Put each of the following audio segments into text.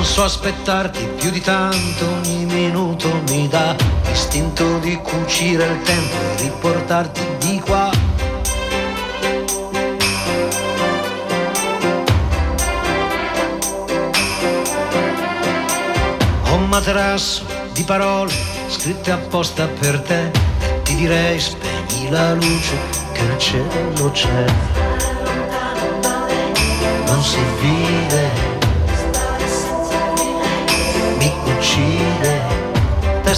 Non so aspettarti più di tanto, ogni minuto mi dà l'istinto di cucire il tempo e riportarti di qua. Ho un materasso di parole scritte apposta per te e ti direi spegni la luce che il cielo c'è.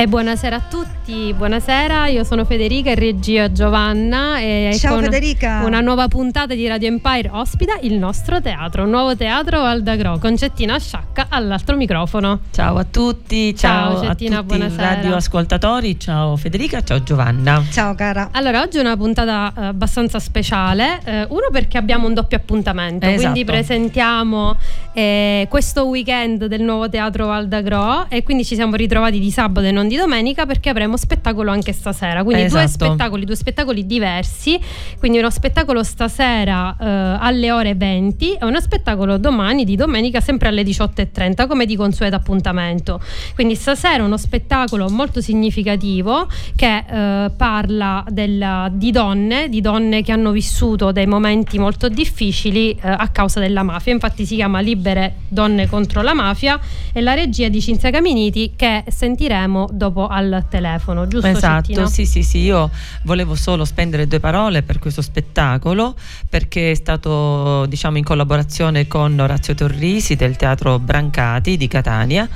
E buonasera a tutti, buonasera, io sono Federica e regia Giovanna e Ciao con Federica. una nuova puntata di Radio Empire ospita il nostro teatro, un nuovo teatro Valdagro con Cettina Sciacca all'altro microfono. Ciao a tutti, Ciao, ciao, Cettina, a tutti buonasera. radioascoltatori, ciao Federica, ciao Giovanna. Ciao cara. Allora, oggi è una puntata eh, abbastanza speciale, eh, uno perché abbiamo un doppio appuntamento, Esatto. quindi presentiamo eh, questo weekend del nuovo teatro Valdagro e quindi ci siamo ritrovati di sabato e non di domenica perché avremo spettacolo anche stasera, quindi due Esatto. spettacoli, due spettacoli diversi, quindi uno spettacolo stasera eh, alle ore 20 e uno spettacolo domani di domenica sempre alle 18.30 come di consueto appuntamento. Quindi stasera uno spettacolo molto significativo che eh, parla della- di donne, di donne che hanno vissuto dei momenti molto difficili eh, a causa della mafia. Infatti si chiama Libere donne contro la mafia e la regia di Cinzia Caminiti che sentiremo dopo al telefono, giusto? Esatto, Cettina? sì, sì, sì, io volevo solo spendere due parole per questo spettacolo perché è stato diciamo in collaborazione con Orazio Torrisi del Teatro Brancati di Catania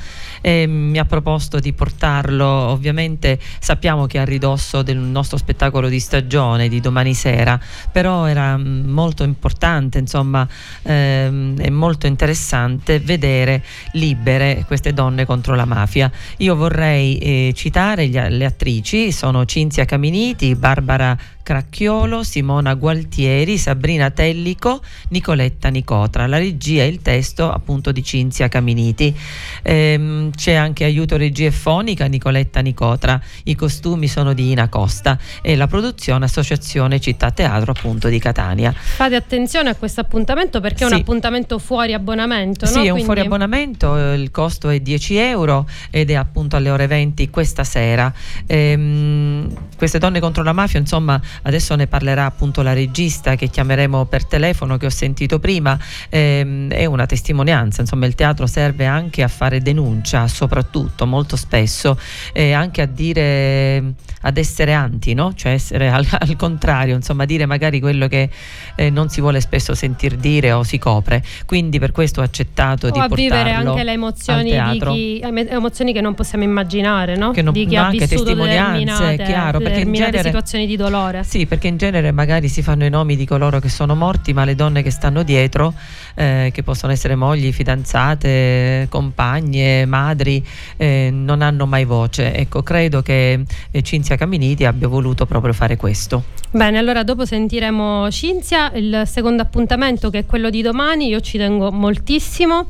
e mi ha proposto di portarlo, ovviamente sappiamo che è a ridosso del nostro spettacolo di stagione di domani sera, però era mm, molto importante, insomma, ehm, è molto interessante vedere libere queste donne contro la mafia. Io vorrei eh, citare gli- le attrici, sono Cinzia Caminiti, Barbara Cracchiolo, Simona Gualtieri, Sabrina Tellico, Nicoletta Nicotra. La regia e il testo appunto di Cinzia Caminiti. Ehm, c'è anche aiuto regia e fonica Nicoletta Nicotra. I costumi sono di Ina Costa e la produzione Associazione Città Teatro appunto di Catania. Fate attenzione a questo appuntamento perché è un Sì. appuntamento fuori abbonamento. Sì, no? è un Quindi- fuori abbonamento, eh, il costo è 10 euro ed è appunto alle ore 20 questa sera. Ehm, queste donne contro la mafia, insomma, adesso ne parlerà appunto la regista che chiameremo per telefono che ho sentito prima, Ehm, è una testimonianza, insomma il teatro serve anche a fare denuncia, soprattutto molto spesso, e anche a dire, ad essere anti, no? cioè essere al, al contrario, insomma dire magari quello che eh, non si vuole spesso sentir dire o si copre. Quindi per questo ho accettato o di a vivere portarlo anche le emozioni chi em- emozioni che non possiamo immaginare, no? Che non- di chi ha anche vissuto testimonianze, determinate, chiaro, perché in genere- situazioni di dolore. Sì, perché in genere magari si fanno i nomi di coloro che sono morti, ma le donne che stanno dietro, eh, che possono essere mogli, fidanzate, compagne, madri, eh, non hanno mai voce. Ecco, credo che eh, Cinzia Caminiti abbia voluto proprio fare questo. Bene, allora dopo sentiremo Cinzia, il secondo appuntamento che è quello di domani, io ci tengo moltissimo.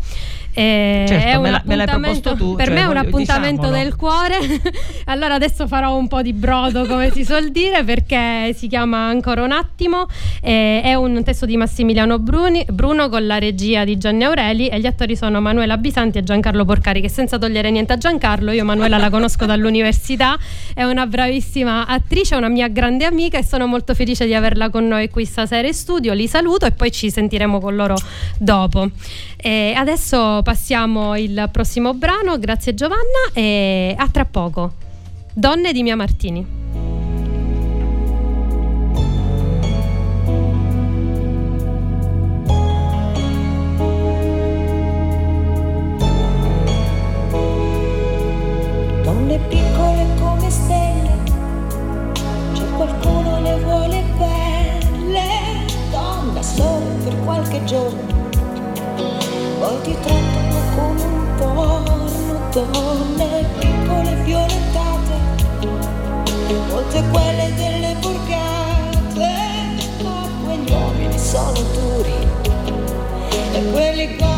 Eh, Certo, è un me la- me l'hai proposto tu, per cioè, me è un voglio- appuntamento diciamolo. del cuore. allora adesso farò un po' di brodo, come si suol dire, perché si chiama Ancora un attimo. eh, è un testo di Massimiliano Bruni- Bruno con la regia di Gianni Aureli e gli attori sono Manuela Bisanti e Giancarlo Porcari, che senza togliere niente a Giancarlo, io Manuela la conosco dall'università, è una bravissima attrice, una mia grande amica e sono molto felice di averla con noi qui stasera in studio. Li saluto e poi ci sentiremo con loro dopo. E adesso passiamo il prossimo brano, grazie Giovanna e a tra poco. Donne di Mia Martini. Donne piccole come stelle, c'è qualcuno le vuole belle. Donna solo per qualche ti trattano come un porno, donne piccole e violentate, molte quelle delle borgate, ma quegli uomini sono duri e quelli con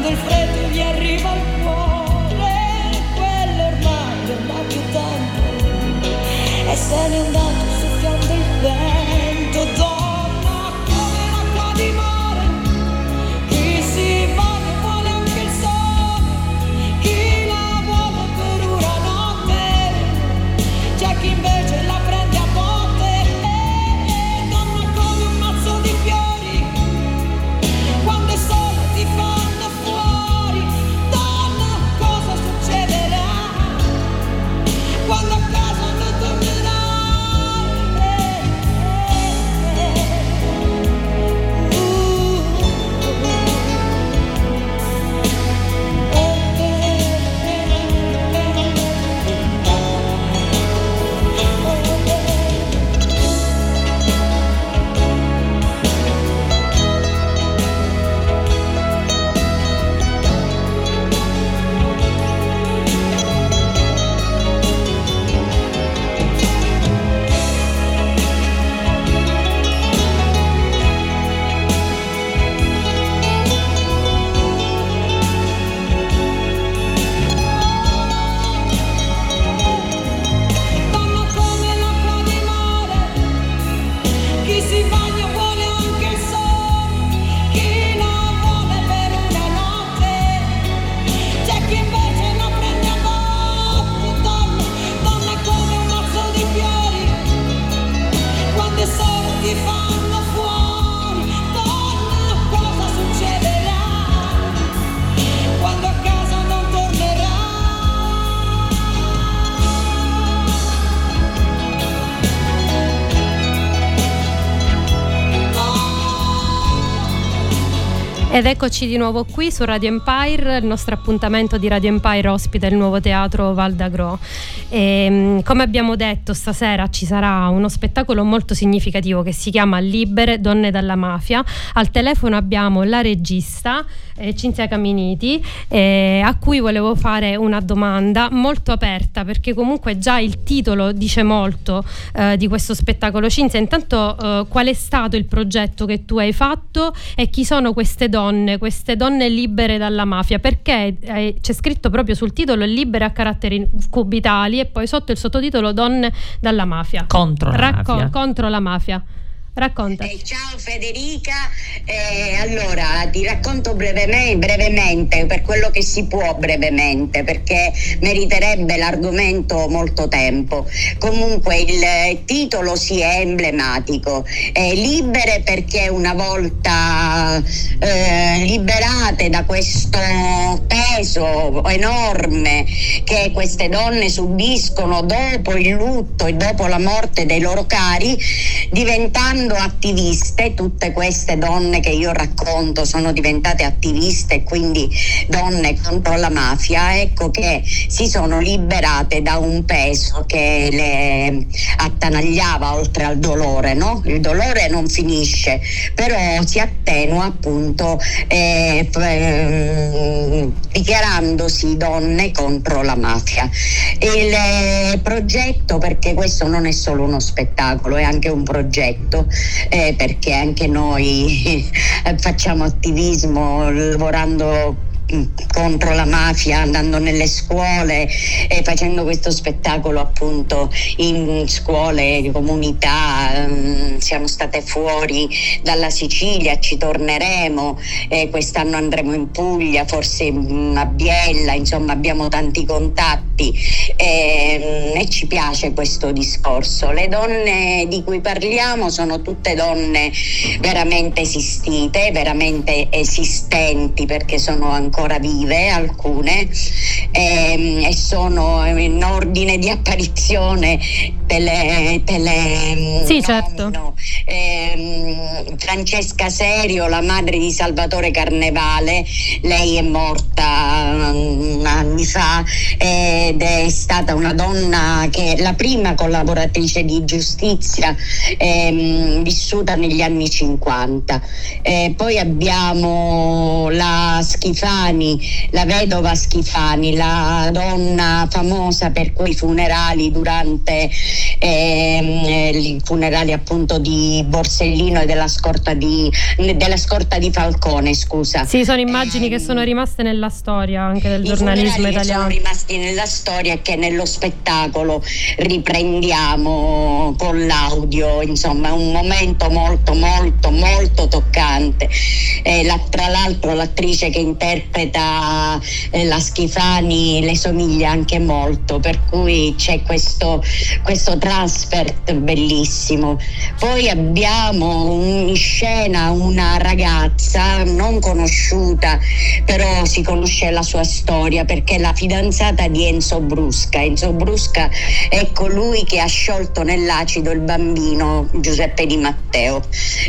Quando il freddo gli arriva Ed eccoci di nuovo qui su Radio Empire, il nostro appuntamento di Radio Empire ospita il nuovo teatro Val d'Agro. E, mh, come abbiamo detto, stasera ci sarà uno spettacolo molto significativo che si chiama Libere Donne dalla Mafia. Al telefono abbiamo la regista eh, Cinzia Caminiti, eh, a cui volevo fare una domanda molto aperta perché comunque già il titolo dice molto eh, di questo spettacolo. Cinzia, intanto eh, qual è stato il progetto che tu hai fatto e chi sono queste donne, queste donne libere dalla mafia? Perché eh, c'è scritto proprio sul titolo libere a caratteri cubitali e poi sotto il sottotitolo donne dalla mafia. Contro la Racco- mafia. Contro la mafia. Racconta. Eh, ciao Federica, Eh, allora ti racconto brevemente, brevemente, per quello che si può brevemente, perché meriterebbe l'argomento molto tempo. Comunque il eh, titolo sì è emblematico, Eh, libere perché una volta eh, liberate da questo peso enorme che queste donne subiscono dopo il lutto e dopo la morte dei loro cari, diventando attiviste, tutte queste donne che io racconto sono diventate attiviste e quindi donne contro la mafia, ecco che si sono liberate da un peso che le attanagliava oltre al dolore, no? Il dolore non finisce, però si attenua appunto eh, ehm, dichiarandosi donne contro la mafia. Il progetto, perché questo non è solo uno spettacolo, è anche un progetto, eh, perché anche noi facciamo attivismo lavorando contro la mafia, andando nelle scuole e facendo questo spettacolo appunto in scuole, comunità, mm, siamo state fuori dalla Sicilia, ci torneremo, eh, quest'anno andremo in Puglia, forse a Biella, insomma abbiamo tanti contatti eh, e ci piace questo discorso. Le donne di cui parliamo sono tutte donne veramente esistite, veramente esistenti perché sono ancora vive alcune ehm, e sono in ordine di apparizione tele, tele sì, certo. ehm, Francesca Serio, la madre di Salvatore Carnevale, lei è morta um, anni fa ed è stata una donna che è la prima collaboratrice di giustizia ehm, vissuta negli anni 50. Eh, poi abbiamo la Schifani, la vedova Schifani, la donna famosa per quei funerali durante ehm, i funerali appunto di Borsellino e della scorta di, della scorta di Falcone, scusa. Sì, sono immagini eh, che sono rimaste nella storia anche del giornalismo italiano. sono rimasti nella storia e che nello spettacolo riprendiamo con l'audio, insomma, è un momento molto molto molto toccante. Eh, la, tra l'altro l'attrice che interpreta eh, la Schifani le somiglia anche molto, per cui c'è questo, questo transfert bellissimo. Poi abbiamo in scena una ragazza non conosciuta, però si conosce la sua storia perché è la fidanzata di Enzo Brusca. Enzo Brusca è colui che ha sciolto nell'acido il bambino Giuseppe Di Matteo,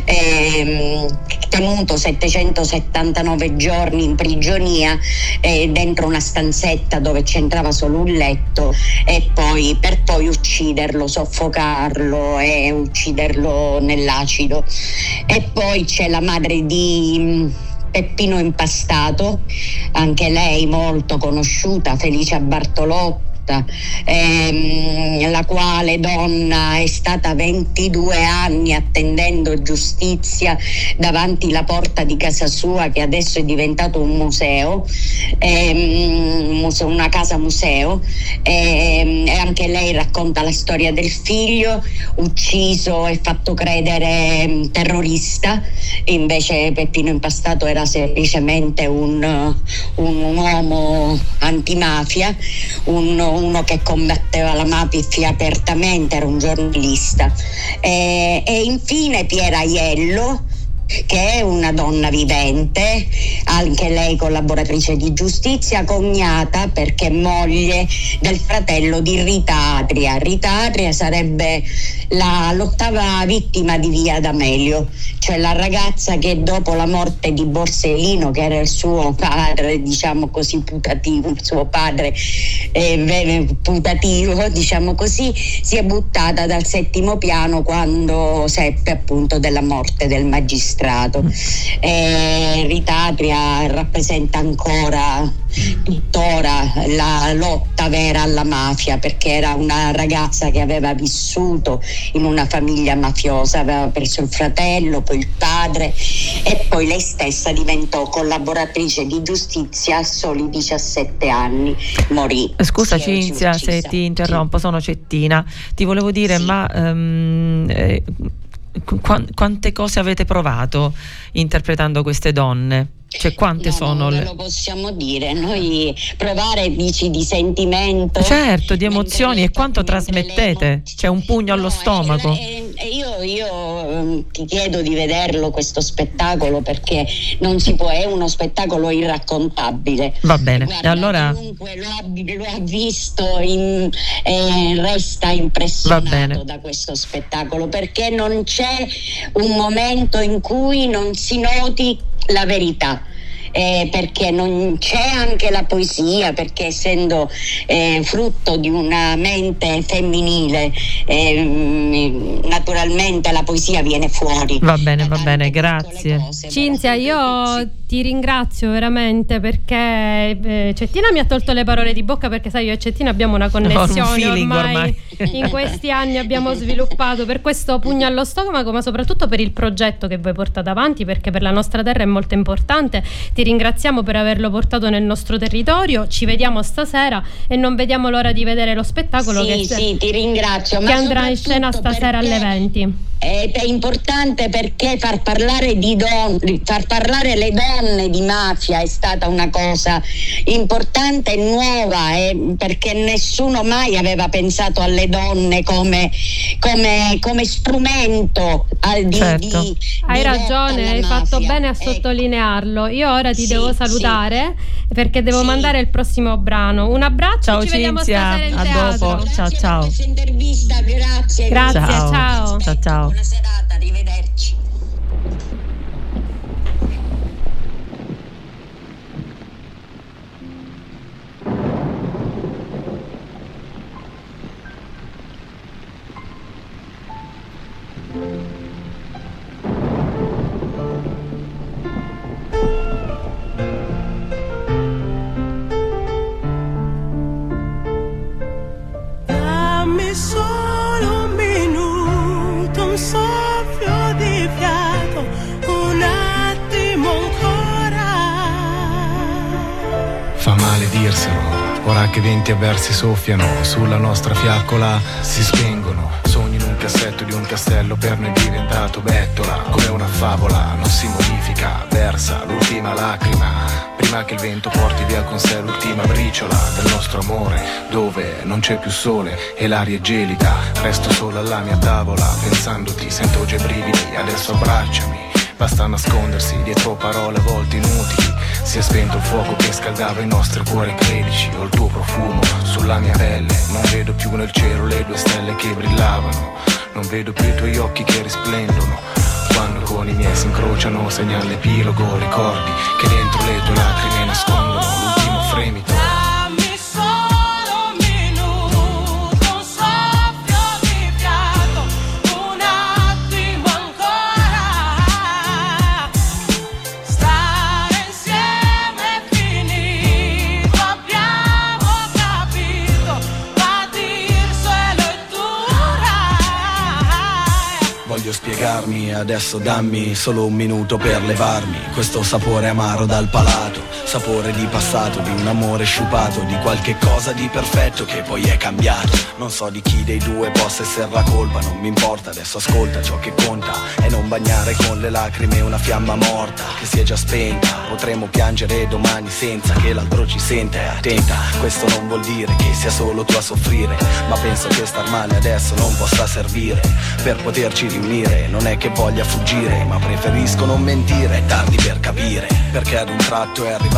ehm, tenuto 779 giorni in prigionia eh, dentro una stanzetta dove c'entrava solo un letto e poi per poi ucciderlo, soffocarlo e ucciderlo nell'acido. E poi c'è la madre di mm, Peppino Impastato, anche lei molto conosciuta, Felicia Bartolotto morta, ehm, la quale donna è stata 22 anni attendendo giustizia davanti la porta di casa sua che adesso è diventato un museo, ehm, una casa museo ehm, e anche lei racconta la storia del figlio ucciso e fatto credere ehm, terrorista, invece Peppino Impastato era semplicemente un, un uomo antimafia, un, uno che combatteva la mafia apertamente, era un giornalista. E, e infine Piera Aiello, che è una donna vivente, anche lei collaboratrice di giustizia, cognata perché moglie del fratello di Rita Atria. Rita Atria sarebbe la, l'ottava vittima di Via D'Amelio, cioè la ragazza che dopo la morte di Borsellino, che era il suo padre, diciamo così, putativo, il suo padre eh, putativo, diciamo così, si è buttata dal settimo piano quando seppe appunto della morte del magistrato. Eh, Rita Atria rappresenta ancora tuttora la lotta vera alla mafia perché era una ragazza che aveva vissuto in una famiglia mafiosa, aveva preso il fratello, poi il padre e poi lei stessa diventò collaboratrice di giustizia a soli 17 anni, morì. Scusa Cinzia se ti interrompo, sì. sono Cettina, ti volevo dire sì. ma... Um, eh, quante cose avete provato interpretando queste donne? Cioè quante no, sono le... lo possiamo dire, noi provare bici di sentimento. Certo, di emozioni e quanto trasmettete? C'è un pugno no, allo stomaco. E, e io, io mm, ti chiedo di vederlo questo spettacolo perché non si può, è uno spettacolo irraccontabile. Va bene, Guarda, allora... Chiunque lo ha, lo ha visto in, eh, resta impressionato da questo spettacolo perché non c'è un momento in cui non si noti la verità eh, perché non c'è anche la poesia, perché essendo eh, frutto di una mente femminile, eh, naturalmente la poesia viene fuori. Va bene, va bene, grazie. Cinzia, io ti ringrazio veramente perché eh, Cettina mi ha tolto le parole di bocca perché sai io e Cettina abbiamo una connessione un ormai, ormai. in questi anni abbiamo sviluppato per questo pugno allo stomaco ma soprattutto per il progetto che voi portate avanti perché per la nostra terra è molto importante ti ringraziamo per averlo portato nel nostro territorio, ci vediamo stasera e non vediamo l'ora di vedere lo spettacolo sì, che, sì, ti ringrazio, che andrà in scena stasera alle 20. Ed è importante perché far parlare, di don- far parlare le donne di mafia è stata una cosa importante e nuova eh, perché nessuno mai aveva pensato alle donne come, come, come strumento al di, Certo. di- Hai di ragione, hai fatto mafia. bene a Ecco. sottolinearlo. Io ora ti Sì, devo sì. salutare perché devo Sì. mandare il prossimo brano. Un abbraccio, Ciao, ci vediamo Cinzia, stasera in a teatro. dopo. Grazie Ciao, per ciao. questa intervista, grazie. Grazie, Ciao. ciao. Ciao, ciao. Buona serata, arrivederci. Dammi solo Fa male dirselo, ora che venti avversi soffiano sulla nostra fiaccola, si spengono. Sogni in un cassetto di un castello per noi diventato bettola, come una favola, non si modifica, versa l'ultima lacrima. Prima che il vento porti via con sé l'ultima briciola del nostro amore, dove non c'è più sole e l'aria è gelida. Resto solo alla mia tavola, pensandoti, sento già i brividi, adesso abbracciami. Basta nascondersi dietro parole a volte inutili. Si è spento il fuoco che scaldava i nostri cuori, credici. Ho il tuo profumo sulla mia pelle. Non vedo più nel cielo le due stelle che brillavano. Non vedo più i tuoi occhi che risplendono. Quando con i miei si incrociano, segna l'epilogo. Ricordi che dentro le tue lacrime nascondono l'ultimo fremito. Spiegarmi, adesso dammi solo un minuto per levarmi questo sapore amaro dal palato, sapore di passato, di un amore sciupato, di qualche cosa di perfetto che poi è cambiato. Non so di chi dei due possa essere la colpa, non mi importa, adesso ascolta ciò che conta e non bagnare con le lacrime una fiamma morta che si è già spenta. Potremmo piangere domani senza che l'altro ci senta. Attenta, questo non vuol dire che sia solo tu a soffrire, ma penso che star male adesso non possa servire per poterci riunire. Non è che voglia fuggire, ma preferisco non mentire. È tardi per capire perché ad un tratto è arrivato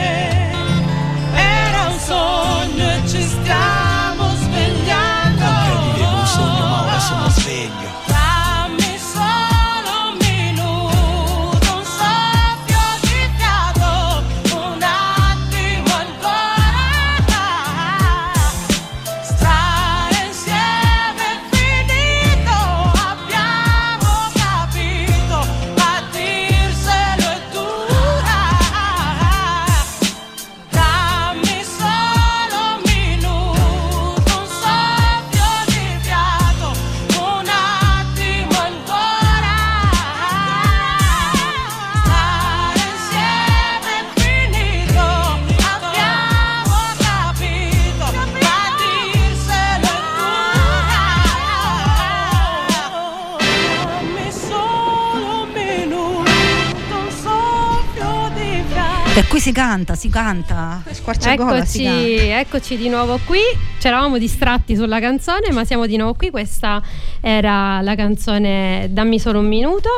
si canta, si canta. Squarciagola si canta. Eccoci, eccoci di nuovo qui. Ci eravamo distratti sulla canzone, ma siamo di nuovo qui. Questa era la canzone Dammi solo un minuto.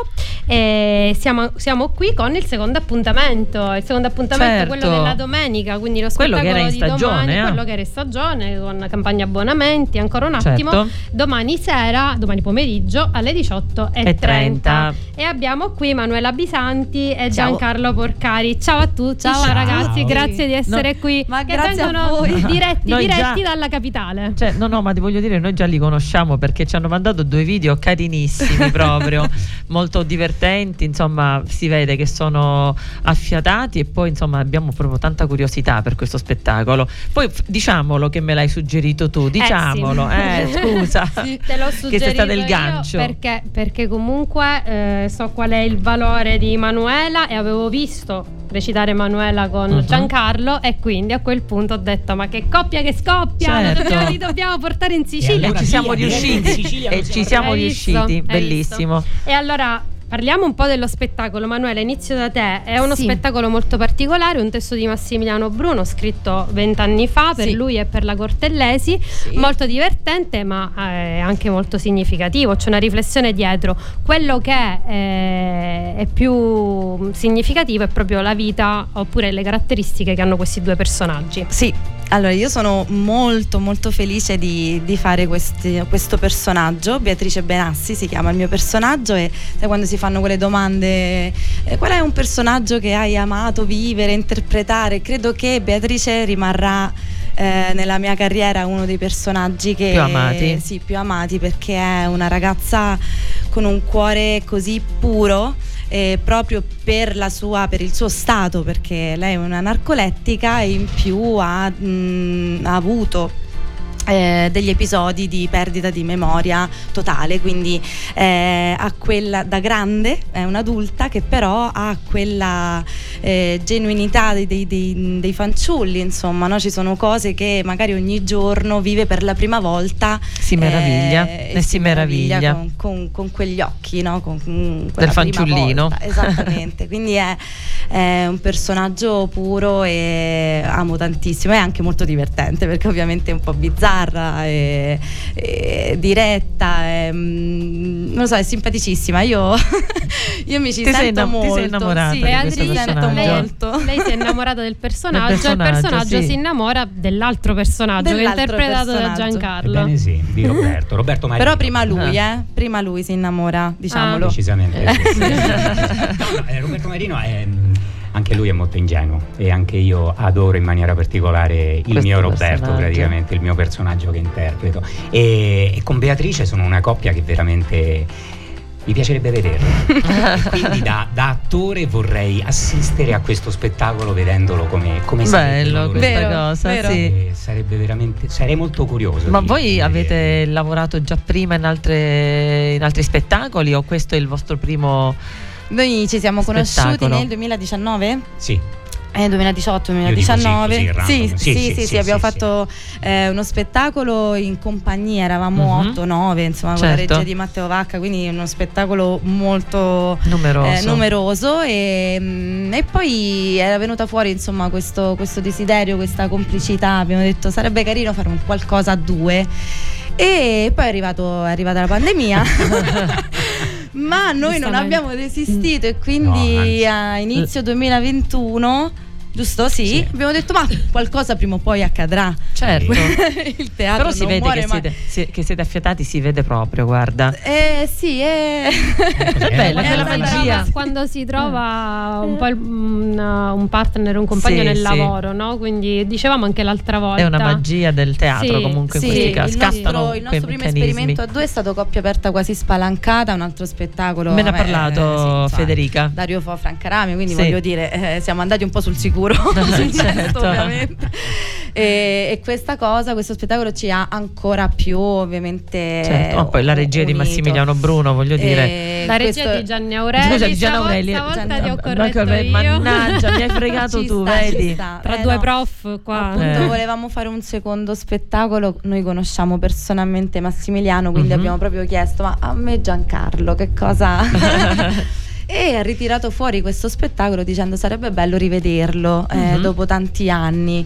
E siamo, siamo qui con il secondo appuntamento. Il secondo appuntamento è quello Certo. della domenica, quindi lo Quello spettacolo che era in di domani, stagione, eh. quello che era in stagione con campagna abbonamenti. Ancora un attimo. Certo. Domani sera, domani pomeriggio alle 18.30. E 30. E abbiamo qui Manuela Bisanti e Ciao. Giancarlo Porcari. Ciao a tutti. tutti, ciao, ciao ragazzi, ciao. grazie di essere no, qui. Ma che grazie a voi. diretti, diretti già, dalla capitale. Cioè, no, no, ma ti voglio dire, noi già li conosciamo perché ci hanno mandato due video carinissimi proprio, molto divertenti, insomma, si vede che sono affiatati e poi insomma abbiamo proprio tanta curiosità per questo spettacolo. Poi diciamolo che me l'hai suggerito tu, diciamolo, eh, sì. eh scusa. Sì, te l'ho suggerito che sei stata il gancio. Perché, perché comunque eh, so qual è il valore di Manuela e avevo visto recitare Emanuela con uh-huh. Giancarlo e quindi a quel punto ho detto ma che coppia che scoppia certo. dobbiamo, li dobbiamo portare in Sicilia e allora ci siamo riusciti e ci siamo riusciti bellissimo e allora Parliamo un po' dello spettacolo, Manuela, inizio da te. È uno sì. spettacolo molto particolare, un testo di Massimiliano Bruno scritto vent'anni fa per sì. lui e per la Cortellesi, sì. molto divertente ma eh, anche molto significativo, c'è una riflessione dietro. Quello che eh, è più significativo è proprio la vita oppure le caratteristiche che hanno questi due personaggi. Sì, allora, io sono molto molto felice di, di fare questi, questo personaggio, Beatrice Benassi si chiama il mio personaggio e sai quando si fanno quelle domande, eh, qual è un personaggio che hai amato vivere, interpretare? Credo che Beatrice rimarrà eh, nella mia carriera uno dei personaggi che... Più amati? Sì, più amati perché è una ragazza con un cuore così puro eh, proprio per, sua, per, il suo stato, perché lei è una narcolettica e in più ha, mh, ha avuto eh, degli episodi di perdita di memoria totale, quindi eh, ha quella da grande, è un'adulta che però ha quella eh, genuinità dei, dei, dei, dei, fanciulli, insomma, no? ci sono cose che magari ogni giorno vive per la prima volta. Si meraviglia, eh, si, si meraviglia, meraviglia. Con, con, con, quegli occhi, no? con, del fanciullino. Volta. Esattamente, quindi è, è un personagglo puro e amo tantissimo, è anche molto divertente perché ovviamente è un po' bizzarro bizzarra e, e diretta, e, mm, non lo so, è simpaticissima. Io, io mi ci ti sento sei, molto. Ti sei innamorata sì, di sento molto. Lei, si è innamorata del personaggio, del personaggio il personaggio sì. si innamora dell'altro personaggio dell'altro che è interpretato personaggio. da Giancarlo. Ebbene sì, di Roberto. Roberto Marini. Però prima lui, ah. eh? Prima lui si innamora, diciamolo. Ah. Decisamente. Sì, no, no, eh, Roberto Marino è anche lui è molto ingenuo e anche io adoro in maniera particolare il Questo mio Roberto, praticamente il mio personaggio che interpreto. E, e, con Beatrice sono una coppia che veramente mi piacerebbe vederlo. quindi da, da, attore vorrei assistere a questo spettacolo vedendolo come, come Bello questa vero, cosa, vero. Sì. Sarebbe veramente, sarei molto curioso. Ma voi avete lavorato già prima in, altre, in altri spettacoli o questo è il vostro primo noi ci siamo spettacolo. conosciuti nel 2019? Sì. Eh, 2018-2019 sì, sì, sì, sì, sì, abbiamo fatto eh, uno spettacolo in compagnia, eravamo uh-huh. Mhm. 8-9 insomma certo. con la certo. regia di Matteo Vacca, quindi uno spettacolo molto numeroso, eh, numeroso e, mm, e, poi era venuta fuori insomma questo, questo desiderio, questa complicità, abbiamo detto sarebbe carino fare un qualcosa a due e poi è, arrivato, è arrivata la pandemia ma noi non abbiamo desistito e quindi no, a inizio 2021 giusto? Sì. sì. Abbiamo detto, ma qualcosa prima o poi accadrà. Certo. il teatro Però si vede che siete, si, che siete, affiatati, si vede proprio, guarda. Eh sì, è, è bella quella magia. Quando si trova un po' il, un, un, partner, un compagno sì, nel sì. lavoro, no? Quindi dicevamo anche l'altra volta. È una magia del teatro comunque in questi casi. Il nostro, il nostro primo esperimento a due è stato coppia aperta quasi spalancata, un altro spettacolo. Me ne ha parlato eh, Federica. Dario Fo Francarami, quindi voglio dire, eh, siamo andati un po' sul sicuro sicuro certo. ovviamente e, e, questa cosa questo spettacolo ci ha ancora più ovviamente certo. oh, poi la regia unito. di Massimiliano Bruno voglio dire la regia questo... di Gianni Aureli scusa di Gianni Aureli stavolta ti ho corretto io mannaggia mi hai fregato ci tu sta, vedi tra eh, due no. prof qua appunto eh. volevamo fare un secondo spettacolo noi conosciamo personalmente Massimiliano quindi mm-hmm. abbiamo proprio chiesto ma a me Giancarlo che cosa e ha ritirato fuori questo spettacolo dicendo sarebbe bello rivederlo eh, mm-hmm. dopo tanti anni.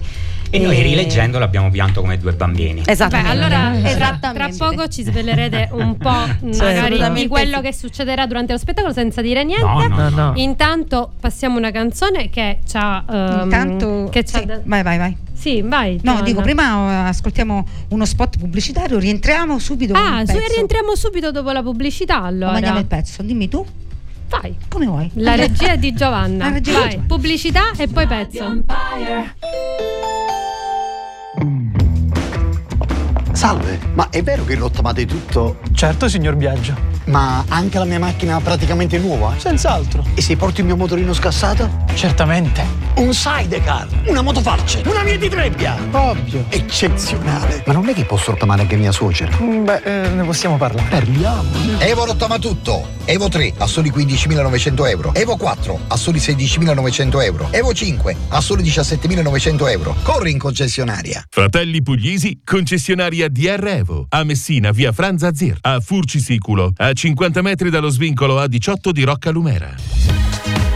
E, e, noi rileggendolo abbiamo pianto come due bambini. Esattamente. Beh, allora Esattamente. tra poco ci svelerete un po' magari di quello che succederà durante lo spettacolo senza dire niente. No, no, no. Intanto passiamo una canzone che ci ha... Um, Intanto... Che c'ha sì, da... Vai, vai, vai. Sì, vai. No, Giovanna. dico, prima uh, ascoltiamo uno spot pubblicitario, rientriamo subito. Ah, rientriamo subito dopo la pubblicità allora. Ma mandiamo il pezzo, dimmi tu. Vai. Come vuoi? La regia è di Giovanna. La regia è di Vai, Giovanna. pubblicità e poi pezzo. Salve, ma è vero che rottamate tutto? Certo, signor Biagio. Ma anche la mia macchina praticamente nuova? Senz'altro. E se porti il mio motorino scassato? Certamente. Un sidecar, una motofarce, una mia di trebbia! Ovvio. Eccezionale! Ma non è che posso rottamare anche mia suocera? Beh, eh, ne possiamo parlare. Parliamo. Evo rottama tutto. Evo 3 a soli 15.900 euro. Evo 4 a soli 16.900 euro. Evo 5 a soli 17.900 euro. Corri in concessionaria. Fratelli Puglisi, concessionaria DR Evo. A Messina, via Franza Zir. A Furcisiculo, a 50 metri dallo svincolo A18 di Rocca Lumera.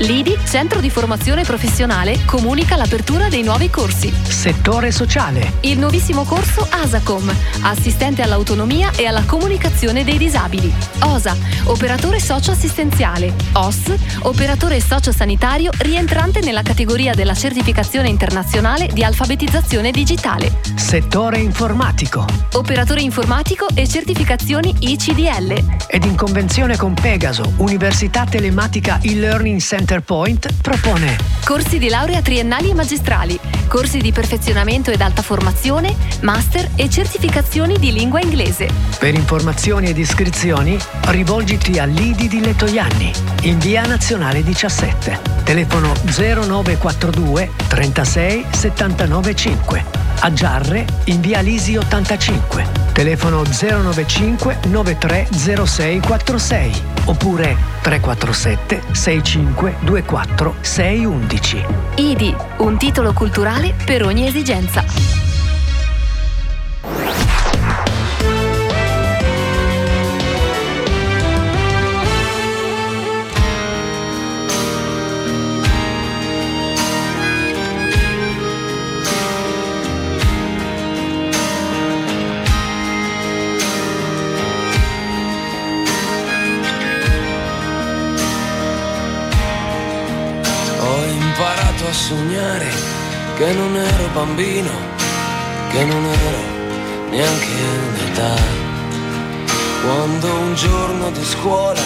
L'IDI, Centro di Formazione Professionale, comunica l'apertura dei nuovi corsi. Settore sociale. Il nuovissimo corso ASACOM, assistente all'autonomia e alla comunicazione dei disabili. OSA, operatore socioassistenziale. OS, operatore sociosanitario rientrante nella categoria della certificazione internazionale di alfabetizzazione digitale. Settore informatico. Operatore informatico e certificazioni ICDL. Ed in convenzione con Pegaso, Università Telematica e-Learning Center Point, propone Corsi di laurea triennali e magistrali, corsi di perfezionamento ed alta formazione, master e certificazioni di lingua inglese. Per informazioni ed iscrizioni rivolgiti all'IDI di Lettoianni, in via nazionale 17, telefono 0942 36 79 5. A Giarre in via Lisi 85, telefono 095 930646 oppure 347 65 24 611. IDI, un titolo culturale per ogni esigenza. Sognare che non ero bambino, che non ero neanche in età. Quando un giorno di scuola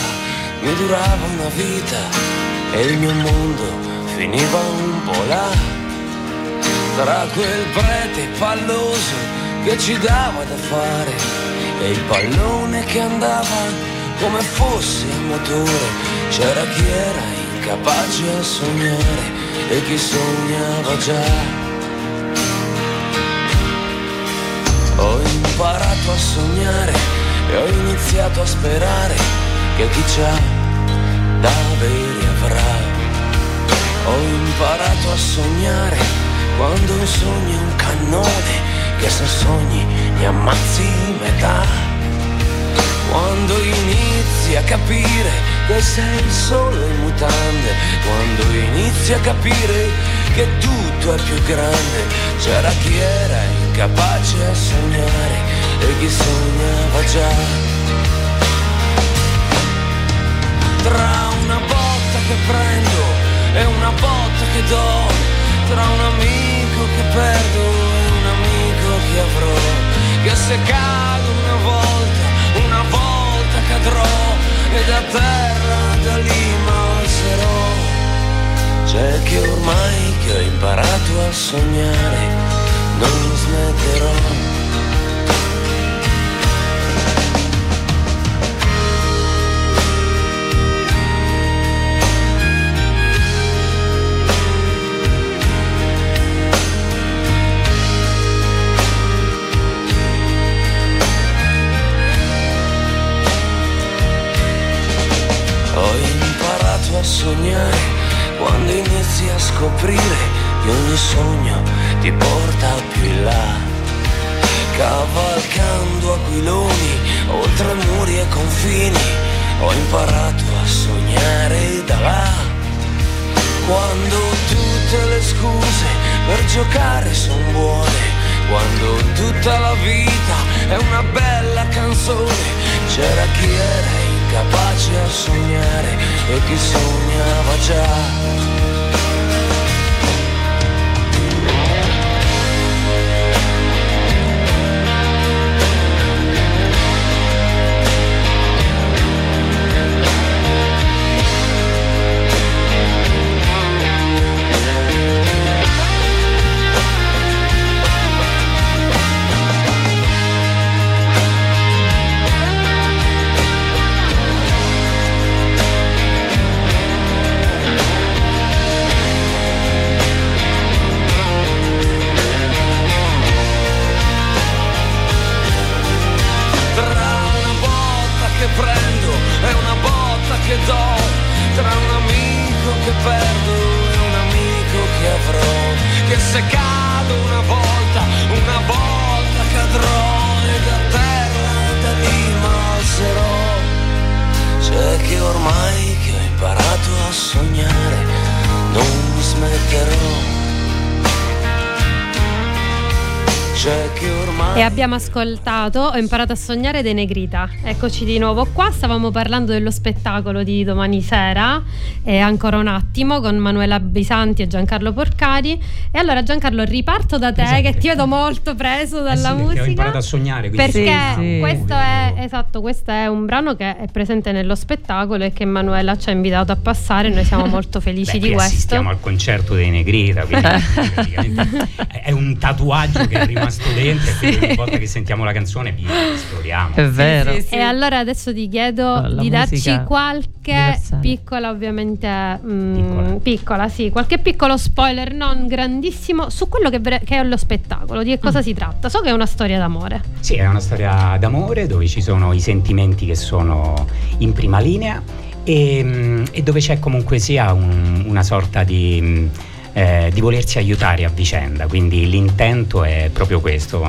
mi durava una vita e il mio mondo finiva un po' là. Tra quel prete palloso che ci dava da fare e il pallone che andava come fosse a motore, c'era chi era incapace a sognare e chi sognava già. Ho imparato a sognare e ho iniziato a sperare che chi c'ha da avere avrà. Ho imparato a sognare quando un sogno è un cannone che se sogni ne ammazzi metà. Quando a capire che sei solo in mutande, quando inizi a capire che tutto è più grande, c'era chi era incapace a sognare e chi sognava già. Tra una botta che prendo e una botta che do, tra un amico che perdo e un amico che avrò, che se cado una volta, una volta cadrò e da terra da lì m'alzerò. C'è che ormai che ho imparato a sognare, non smetterò. Sognare quando inizi a scoprire che ogni sogno ti porta più in là. Cavalcando aquiloni oltre muri e confini, ho imparato a sognare da là. Quando tutte le scuse per giocare sono buone, quando tutta la vita è una bella canzone, c'era chi era incapace a sognare e chi sognava già. Abbiamo ascoltato Ho imparato a sognare dei Negrita. Eccoci di nuovo qua. Stavamo parlando dello spettacolo di domani sera, e ancora un attimo, con Manuela Bisanti e Giancarlo Porcari. E allora, Giancarlo, riparto da te, Esatto. che ti vedo molto preso dalla Eh sì, musica. ho imparato a sognare. quindi- Perché Sì, sì. questo è esatto, questo è un brano che è presente nello spettacolo e che Manuela ci ha invitato a passare. Noi siamo molto felici Beh, di questo. assistiamo al concerto dei Negrita, quindi è- un tatuaggio che è rimasto dentro e quindi ogni volta che sentiamo la canzone vi esplodiamo. È vero. E allora adesso ti chiedo la di darci qualche universale. piccola, ovviamente, mm, piccola. sì, qualche piccolo spoiler, non grandissimo, su quello che, vre- che è lo spettacolo, di che cosa si tratta. So che è una storia d'amore. Sì, è una storia d'amore dove ci sono i sentimenti che sono in prima linea e, mm, e dove c'è comunque sia un- una sorta di, mm, eh, di volersi aiutare a vicenda. Quindi l'intento è proprio questo?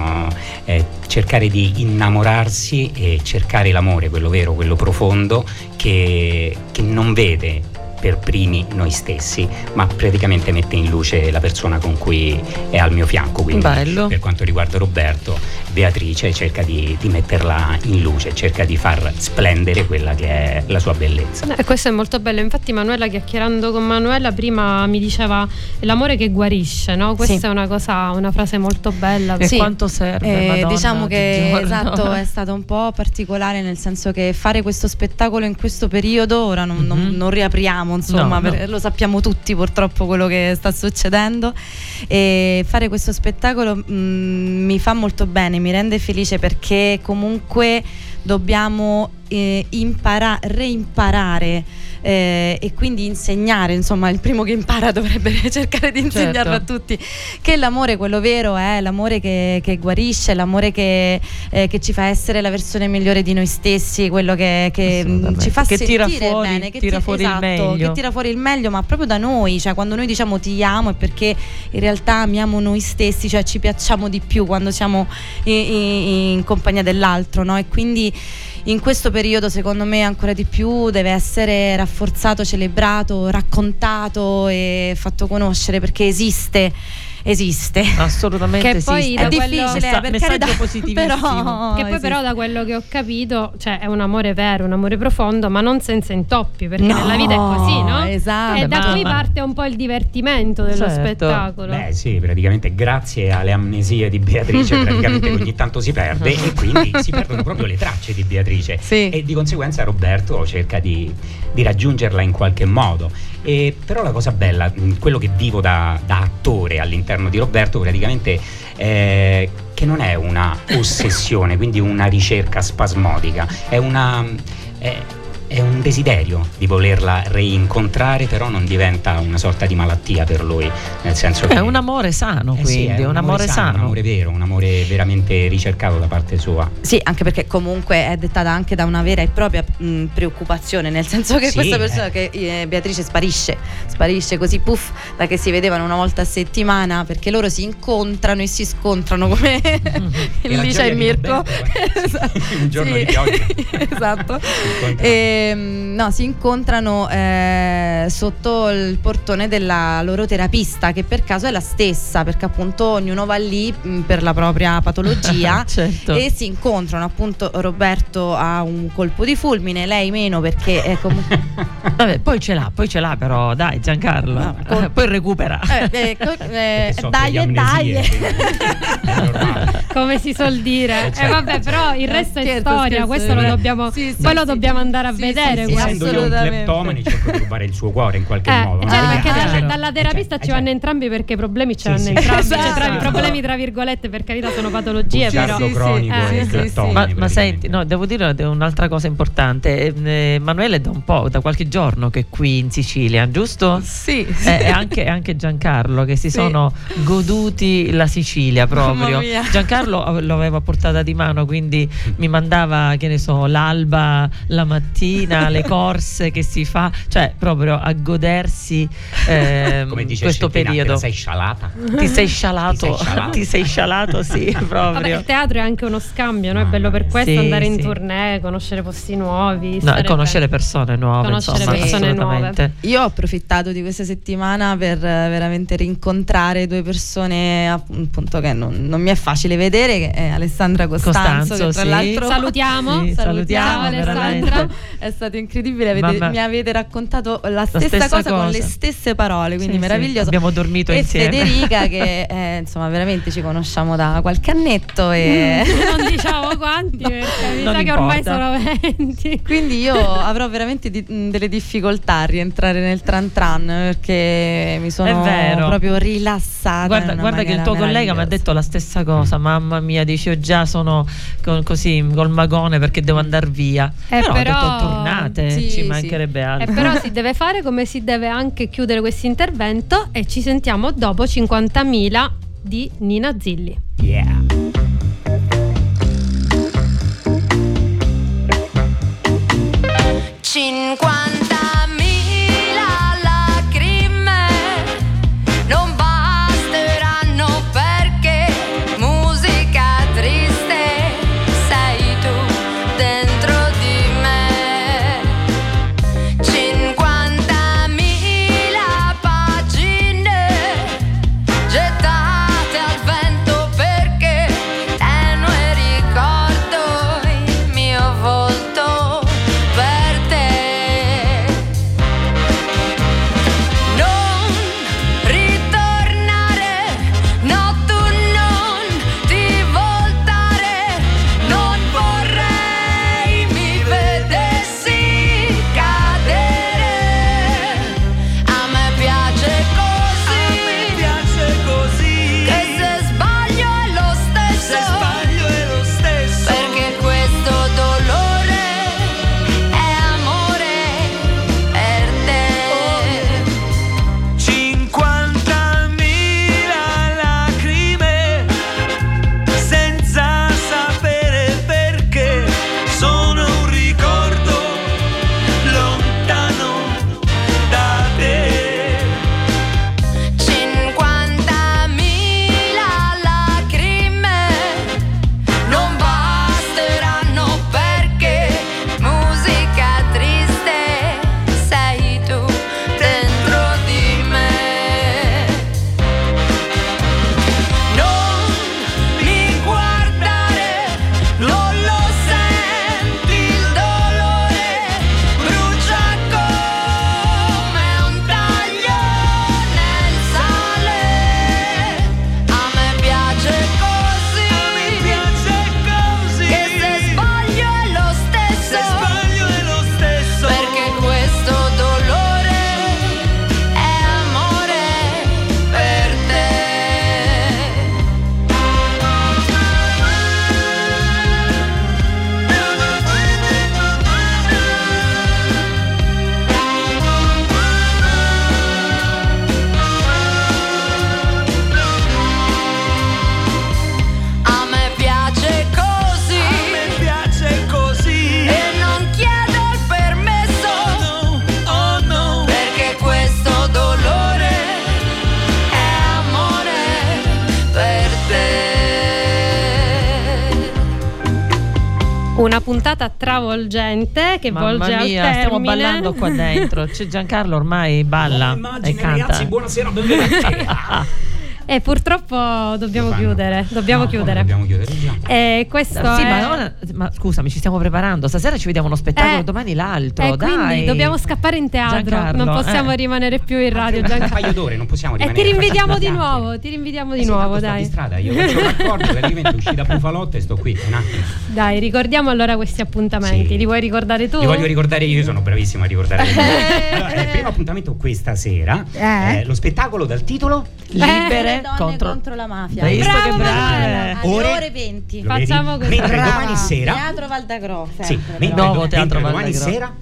È cercare di innamorarsi e cercare l'amore, quello vero, quello profondo, che, che non vede per primi noi stessi, ma praticamente mette in luce la persona con cui è al mio fianco. Quindi Bello. per quanto riguarda Roberto, Beatrice cerca di, di metterla in luce, cerca di far splendere quella che è la sua bellezza. E questo è molto bello. Infatti, Manuela, chiacchierando con Manuela, prima mi diceva l'amore che guarisce, no? Questa Sì. è una cosa, una frase molto bella. E Sì. quanto serve? Eh, Madonna, diciamo di che esatto, è stato un po' particolare nel senso che fare questo spettacolo in questo periodo, ora non, non- non riapriamo, insomma, No, no. lo sappiamo tutti purtroppo quello che sta succedendo. E fare questo spettacolo mm, mi fa molto bene, mi rende felice perché comunque dobbiamo eh, impara- reimparare eh, e quindi insegnare, insomma, il primo che impara dovrebbe cercare di insegnarlo Certo. a tutti, che l'amore, quello vero, è l'amore che, che guarisce, l'amore che, eh, che ci fa essere la versione migliore di noi stessi, quello che, che, mm, ci fa Che tira sentire fuori- bene, che tira ti- fuori il esatto, meglio. che tira fuori il meglio, ma proprio da noi, cioè quando noi diciamo ti amo è perché in realtà amiamo noi stessi, cioè ci piacciamo di più quando siamo in, in- in compagnia dell'altro, no? E quindi in questo periodo secondo me ancora di più deve essere rafforzato, celebrato, raccontato e fatto conoscere perché esiste, esiste. Assolutamente Che poi È da quello- difficile, Messa- per messaggio carità, positivissimo. però Che poi però da quello che ho capito, cioè è un amore vero, un amore profondo, ma non senza intoppi, perché No, nella vita è così, no? esatto. E da Ma- qui ma- parte un po' il divertimento dello Certo. spettacolo. Beh sì, praticamente grazie alle amnesie di Beatrice praticamente ogni tanto si perde e quindi si perdono proprio le tracce di Beatrice Sì. e di conseguenza Roberto cerca di, di raggiungerla in qualche modo. E però la cosa bella, quello che vivo da, da attore all'interno di Roberto praticamente è che non è una ossessione, quindi una ricerca spasmodica, è una... è- è un desiderio di volerla reincontrare, però non diventa una sorta di malattia per lui, nel senso che È un amore sano, eh quindi, sì, è un amore sano. un amore vero, un amore veramente ricercato da parte sua. Sì, anche perché comunque è dettata anche da una vera e propria mh, preoccupazione, nel senso che Sì, questa persona eh. che eh, Beatrice sparisce, sparisce così puff, da che si vedevano una volta a settimana, perché loro si incontrano e si scontrano come la Licia e Mirko. Roberto, un giorno Sì, di pioggia. esatto. Ehm, no, si incontrano eh, sotto il portone della loro terapista, che per caso è la stessa, perché appunto ognuno va lì mh, per la propria patologia Certo. e si incontrano. Appunto, Roberto ha un colpo di fulmine, lei meno perché è comunque. Vabbè, poi ce l'ha, poi ce l'ha però, dai Giancarlo, No, col- poi recupera. Eh, eh, co- eh, soffre dai, e dai. È. Come si suol dire. Eh, E certo. vabbè, però il resto è scherzo, storia, scherzo, questo lo eh. dobbiamo Sì, sì, poi lo sì. dobbiamo andare a Sì, vedere sì. Essendo io un cleptomane cerco di rubare il suo cuore in qualche Eh, modo. cioè, no? perché Ah, dalla, certo. dalla terapista Eh, ci certo. vanno entrambi perché i problemi ce Sì, l'hanno sì. entrambi. Cioè, Esatto. tra i problemi, tra virgolette, per carità, sono patologie, però. Cronico Eh, e Ma, ma senti, no, devo dire un'altra cosa importante. Eh, Emanuele è da un po', da qualche giorno che è qui in Sicilia, giusto? Sì, Eh, E anche, anche Giancarlo che si sono goduti la Sicilia proprio. Mamma Giancarlo ave- lo aveva portata di mano, quindi mi mandava, che ne so, l'alba la mattina le corse che si fa, cioè proprio a godersi ehm, Come dice questo periodo. sei scialata. Ti sei scialato, Ti sei scialato. ti sei scialato, sì, Vabbè, proprio. il teatro è anche uno scambio, no? È bello per questo Sì, andare in sì. tournée, conoscere posti nuovi. No, stare conoscere bene. persone nuove, Conoscere insomma, persone assolutamente. Io ho approfittato di questa settimana per eh, veramente rincontrare due persone appunto che non, non mi è facile vedere, che è Alessandra Costanzo, Costanzo, che tra sì. l'altro Salutiamo. Sì, salutiamo, salutiamo. Alessandra. È stato incredibile, avete- mi avete raccontato la stessa, stessa cosa, con cosa. le stesse parole, quindi Sì, sì, meraviglioso. abbiamo dormito e insieme. Federica che eh, insomma veramente ci conosciamo da qualche annetto e non diciamo quanti perché mi sa che ormai importa. sono 20. quindi io avrò veramente di- mh, delle difficoltà a rientrare nel tran tran perché mi sono proprio rilassata. Guarda, guarda che il tuo collega mi ha detto la stessa cosa, mamma mia, dice io già sono co- così col magone perché devo andare via. Eh, però, però- detto tornate, Sì, ci sì. mancherebbe altro. E però si deve fare come si deve anche chiudere questo intervento e ci sentiamo dopo 50.000 di Nina Zilli. Yeah. Cinquantamila travolgente che Mamma volge mia, al stiamo termine. ballando qua dentro. C'è Giancarlo ormai balla e canta. buonasera, benvenuti. E purtroppo dobbiamo fanno. chiudere. Dobbiamo No, chiudere. Dobbiamo chiudere già. E questo Sì, è... ma, ora- ma scusami, ci stiamo preparando. Stasera ci vediamo uno spettacolo, Eh, domani l'altro. E dai. quindi dobbiamo scappare in teatro, Giancarlo, non possiamo eh. rimanere più in radio. Un Giancarlo. paio d'ore, non possiamo E rimanere. ti rinvediamo di nuovo, ti rinvediamo di Eh nuovo, dai. di strada, io faccio un raccordo, praticamente uscì da Bufalotto e sto qui un attimo. Dai, ricordiamo allora questi appuntamenti. Sì. Li vuoi ricordare tu? Li voglio ricordare io, sono bravissimo a ricordare. Allora, il primo appuntamento questa sera, Eh? eh, lo spettacolo dal titolo Libere Le donne contro... contro la mafia. Hai visto che Bravo, brave? Alle Ore- ore 20. Lo vedi? Facciamo così. Mentre Brava. domani sera Teatro Valdagrò. Sì, però. Nuovo Teatro mentre domani sera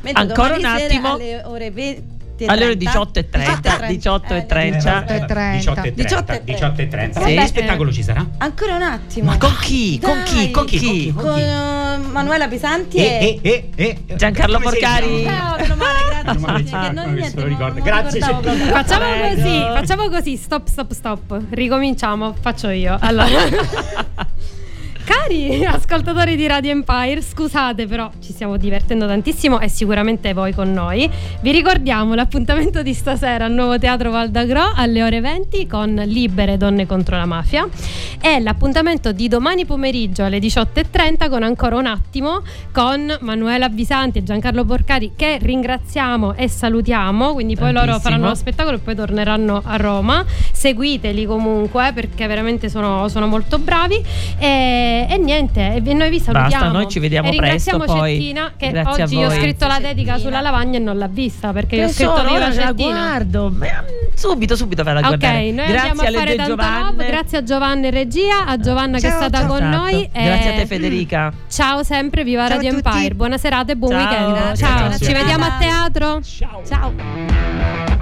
Mentre Ancora domani un sera attimo. alle ore 20. Alle ore 18.30. 18.30. 18.30. 18.30. Sì. Che spettacolo ci sarà? Ancora un attimo. Ma con chi? Con chi? Con chi? Con eh, Manuela Pisanti E, e... e, e, e. Giancarlo Porcari. Giancarlo? Grazie. Non niente, lo ricorda. non. Facciamo così, facciamo così, stop, stop, stop. Ricominciamo, faccio io. Allora. Cari ascoltatori di Radio Empire, scusate però ci stiamo divertendo tantissimo e sicuramente voi con noi. Vi ricordiamo l'appuntamento di stasera al Nuovo Teatro Val d'Agro alle ore 20 con Libere Donne contro la Mafia e l'appuntamento di domani pomeriggio alle 18.30 con ancora un attimo con Manuela Bisanti e Giancarlo Porcari che ringraziamo e salutiamo, quindi poi loro Tantissimo. faranno lo spettacolo e poi torneranno a Roma. Seguiteli comunque perché veramente sono, sono molto bravi. E, e niente, e noi vi salutiamo. Basta, noi ci vediamo e presto, poi. Cettina che Grazie oggi io ho scritto la dedica sulla lavagna e non l'ha vista perché io ho scritto Tesoro, viva Cettina. guardo. Ma, mm, Subito, subito vai a Ok, guardare. noi Grazie andiamo a fare tanto Giovanne. grazie a Giovanna in regia, a Giovanna che è Ciao, stata ciao. con Esatto. noi. e- Grazie a te Federica. Ciao sempre, viva Ciao Radio. Empire. Buona serata e buon Ciao. weekend. Ciao, grazie. ci vediamo a teatro. Ciao. Ciao.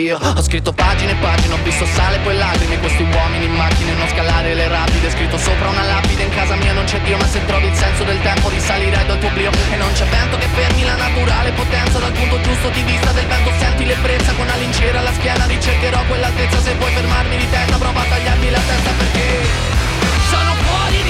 Io. Ho scritto pagine e pagine, ho visto sale e poi lacrime. Questi uomini in macchine, non scalare le rapide. Scritto sopra una lapide, in casa mia non c'è Dio Ma se trovi il senso del tempo risalirai dal tuo oblio. E non c'è vento che fermi la naturale potenza. Dal punto giusto di vista del vento senti l'ebbrezza. Con la lincera alla schiena ricercherò quell'altezza. Se vuoi fermarmi di testa prova a tagliarmi la testa perché Sono fuori di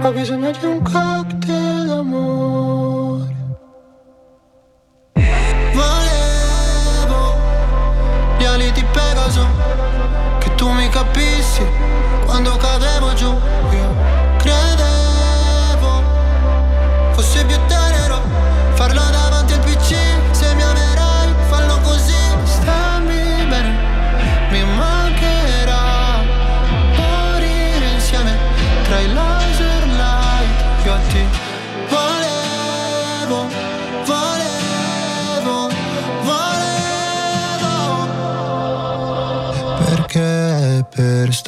Ho bisogno di un cocktail d'amore.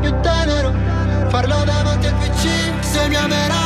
più tenero farlo davanti al PC Se mi amerai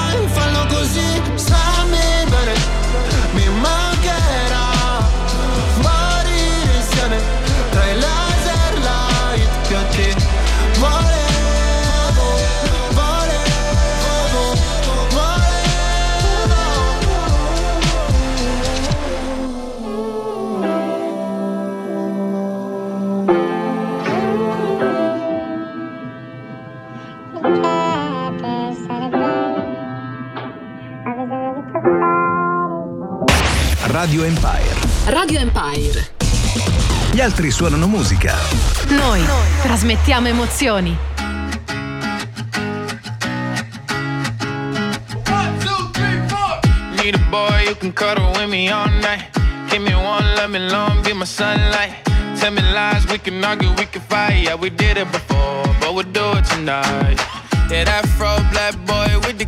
Radio Empire. Radio Empire. Gli altri suonano musica. Noi trasmettiamo emozioni. Need a boy who can cuddle with me all night. Give me one, let me long, be my sunlight. Tell me lies, we can argue, we can fight. Yeah, we did it before, but we'll do it tonight. Yeah, that fro black boy the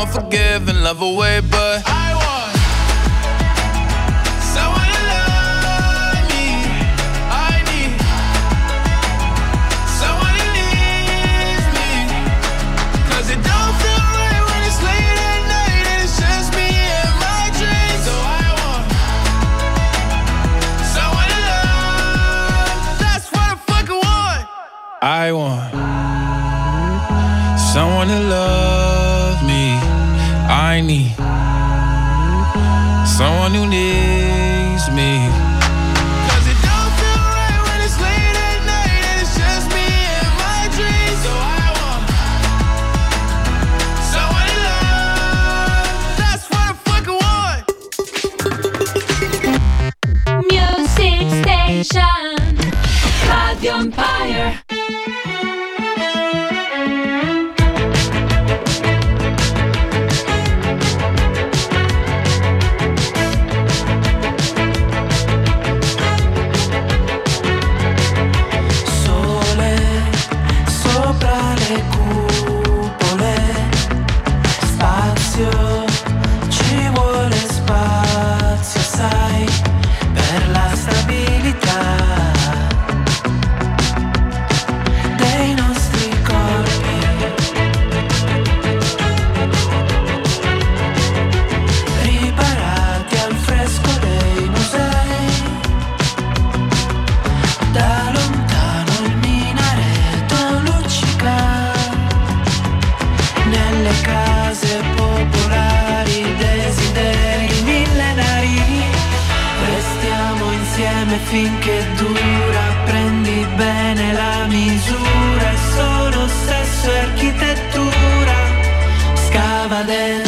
unforgiving love away, but I case popolari, desideri millenari. Restiamo insieme finché dura, prendi bene la misura, sono sesso e architettura. Scava dentro